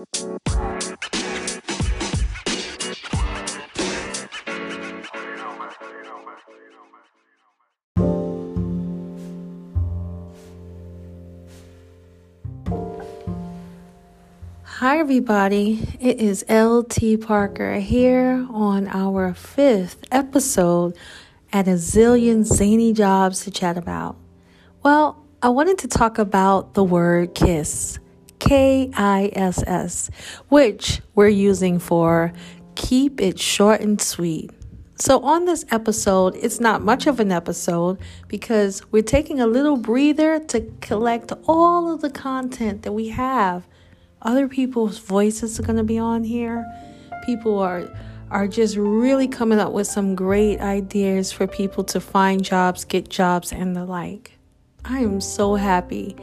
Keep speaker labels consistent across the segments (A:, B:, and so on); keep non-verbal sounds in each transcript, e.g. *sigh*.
A: Hi, everybody. It is LT Parker here on our fifth episode at a zillion zany jobs to chat about. Well, I wanted to talk about the word kiss, K I S S, which we're using for keep it short and sweet. So, on this episode, it's not much of an episode because we're taking a little breather to collect all of the content that we have other people's voices are going to be on here. People are are just really coming up with some great ideas for people to find jobs, get jobs and the like. I am so happy.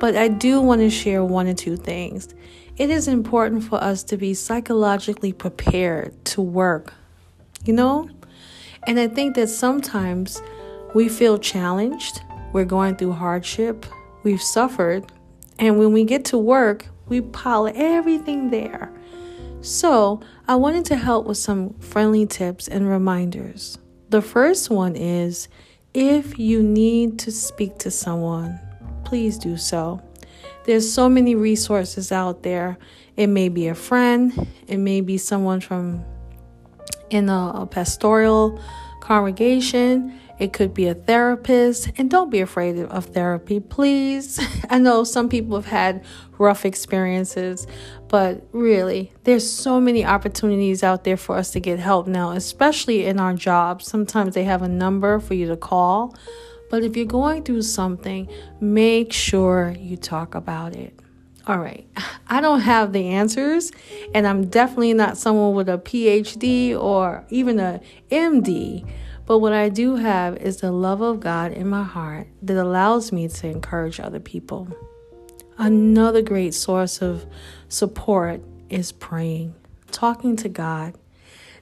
A: But I do want to share one or two things. It is important for us to be psychologically prepared to work. You know? And I think that sometimes we feel challenged, we're going through hardship, we've suffered, and when we get to work, we pile everything there. So, I wanted to help with some friendly tips and reminders. The first one is if you need to speak to someone, please do so. There's so many resources out there. It may be a friend, it may be someone from in a, a pastoral congregation, it could be a therapist, and don't be afraid of therapy, please. *laughs* I know some people have had rough experiences, but really, there's so many opportunities out there for us to get help now, especially in our jobs. Sometimes they have a number for you to call, but if you're going through something, make sure you talk about it. All right, *laughs* I don't have the answers, and I'm definitely not someone with a PhD or even a MD but what I do have is the love of God in my heart that allows me to encourage other people. Another great source of support is praying, talking to God.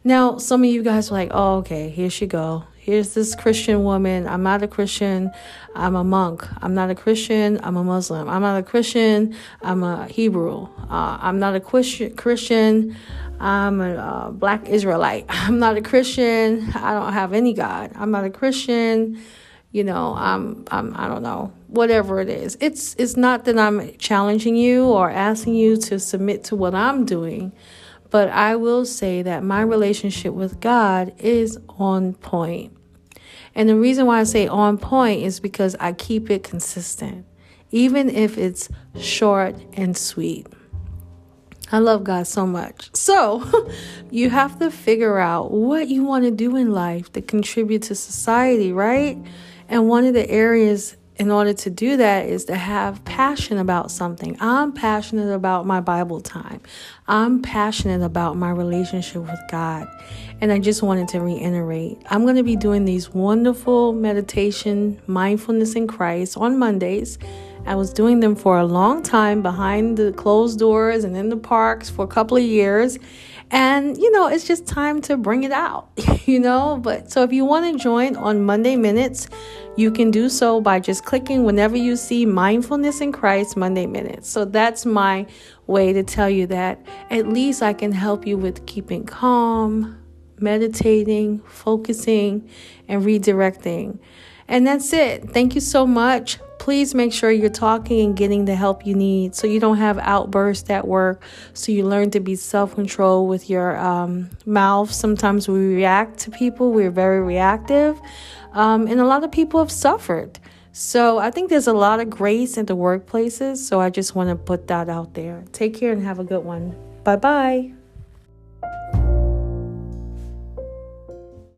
A: Now, some of you guys are like, oh, okay, here she go. Here's this Christian woman. I'm not a Christian. I'm a monk. I'm not a Christian. I'm a Muslim. I'm not a Christian. I'm a Hebrew. Uh, I'm not a Christian. I'm a uh, black Israelite. *laughs* I'm not a Christian. I don't have any God. I'm not a Christian. You know, I'm, I'm, I don't know, whatever it is. It's, it's not that I'm challenging you or asking you to submit to what I'm doing, but I will say that my relationship with God is on point. And the reason why I say on point is because I keep it consistent, even if it's short and sweet. I love God so much. So, *laughs* you have to figure out what you want to do in life to contribute to society, right? And one of the areas in order to do that is to have passion about something. I'm passionate about my Bible time. I'm passionate about my relationship with God. And I just wanted to reiterate I'm going to be doing these wonderful meditation, mindfulness in Christ on Mondays. I was doing them for a long time behind the closed doors and in the parks for a couple of years. And, you know, it's just time to bring it out, *laughs* you know. But so if you want to join on Monday Minutes, you can do so by just clicking whenever you see Mindfulness in Christ Monday Minutes. So that's my way to tell you that at least I can help you with keeping calm, meditating, focusing, and redirecting. And that's it. Thank you so much. Please make sure you're talking and getting the help you need so you don't have outbursts at work. So you learn to be self control with your um, mouth. Sometimes we react to people, we're very reactive. Um, and a lot of people have suffered. So I think there's a lot of grace in the workplaces. So I just want to put that out there. Take care and have a good one. Bye bye.